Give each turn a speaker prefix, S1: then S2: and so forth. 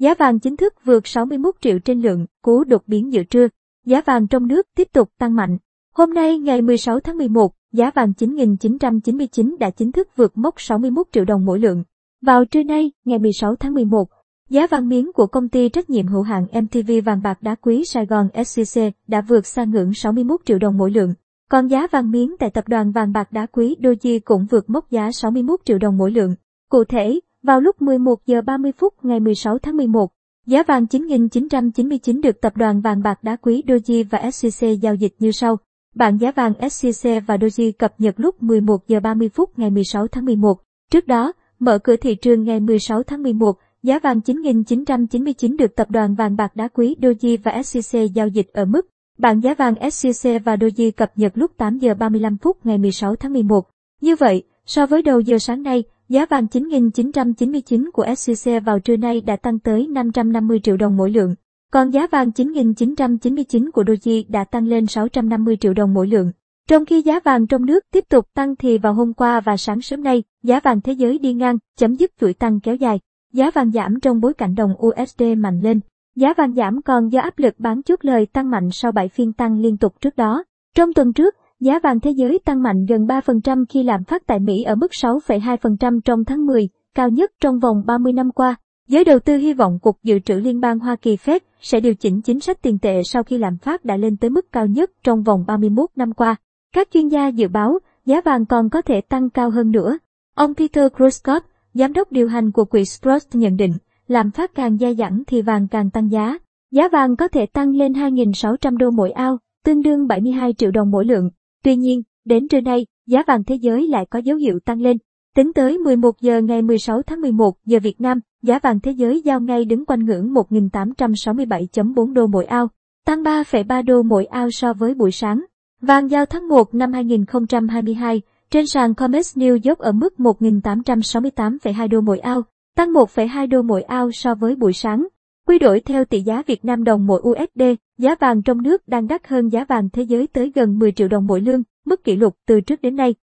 S1: Giá vàng chính thức vượt 61 triệu trên lượng, cú đột biến giữa trưa. Giá vàng trong nước tiếp tục tăng mạnh. Hôm nay ngày 16 tháng 11, giá vàng 9.999 đã chính thức vượt mốc 61 triệu đồng mỗi lượng. Vào trưa nay, ngày 16 tháng 11, giá vàng miếng của công ty trách nhiệm hữu hạn MTV vàng bạc đá quý Sài Gòn SCC đã vượt xa ngưỡng 61 triệu đồng mỗi lượng. Còn giá vàng miếng tại tập đoàn vàng bạc đá quý Doji cũng vượt mốc giá 61 triệu đồng mỗi lượng. Cụ thể, vào lúc 11 giờ 30 phút ngày 16 tháng 11, giá vàng 9.999 được tập đoàn vàng bạc đá quý Doji và SCC giao dịch như sau. Bảng giá vàng SCC và Doji cập nhật lúc 11 giờ 30 phút ngày 16 tháng 11. Trước đó, mở cửa thị trường ngày 16 tháng 11, giá vàng 9.999 được tập đoàn vàng bạc đá quý Doji và SCC giao dịch ở mức Bảng giá vàng SCC và Doji cập nhật lúc 8 giờ 35 phút ngày 16 tháng 11. Như vậy, so với đầu giờ sáng nay, giá vàng 9.999 của SCC vào trưa nay đã tăng tới 550 triệu đồng mỗi lượng. Còn giá vàng 9.999 của Doji đã tăng lên 650 triệu đồng mỗi lượng. Trong khi giá vàng trong nước tiếp tục tăng thì vào hôm qua và sáng sớm nay, giá vàng thế giới đi ngang, chấm dứt chuỗi tăng kéo dài. Giá vàng giảm trong bối cảnh đồng USD mạnh lên. Giá vàng giảm còn do áp lực bán chốt lời tăng mạnh sau 7 phiên tăng liên tục trước đó. Trong tuần trước, giá vàng thế giới tăng mạnh gần 3% khi lạm phát tại Mỹ ở mức 6,2% trong tháng 10, cao nhất trong vòng 30 năm qua. Giới đầu tư hy vọng Cục Dự trữ Liên bang Hoa Kỳ Fed sẽ điều chỉnh chính sách tiền tệ sau khi lạm phát đã lên tới mức cao nhất trong vòng 31 năm qua. Các chuyên gia dự báo giá vàng còn có thể tăng cao hơn nữa. Ông Peter Grosskopf, giám đốc điều hành của quỹ Sprott nhận định, lạm phát càng dai dẳng thì vàng càng tăng giá. Giá vàng có thể tăng lên 2.600 đô mỗi ao, tương đương 72 triệu đồng mỗi lượng. Tuy nhiên, đến trưa nay, giá vàng thế giới lại có dấu hiệu tăng lên. Tính tới 11 giờ ngày 16 tháng 11 giờ Việt Nam, giá vàng thế giới giao ngay đứng quanh ngưỡng 1.867.4 đô mỗi ao, tăng 3,3 đô mỗi ao so với buổi sáng. Vàng giao tháng 1 năm 2022 trên sàn COMEX New York ở mức 1.868,2 đô mỗi ao, tăng 1,2 đô mỗi ao so với buổi sáng. Quy đổi theo tỷ giá Việt Nam đồng mỗi USD, giá vàng trong nước đang đắt hơn giá vàng thế giới tới gần 10 triệu đồng mỗi lương, mức kỷ lục từ trước đến nay.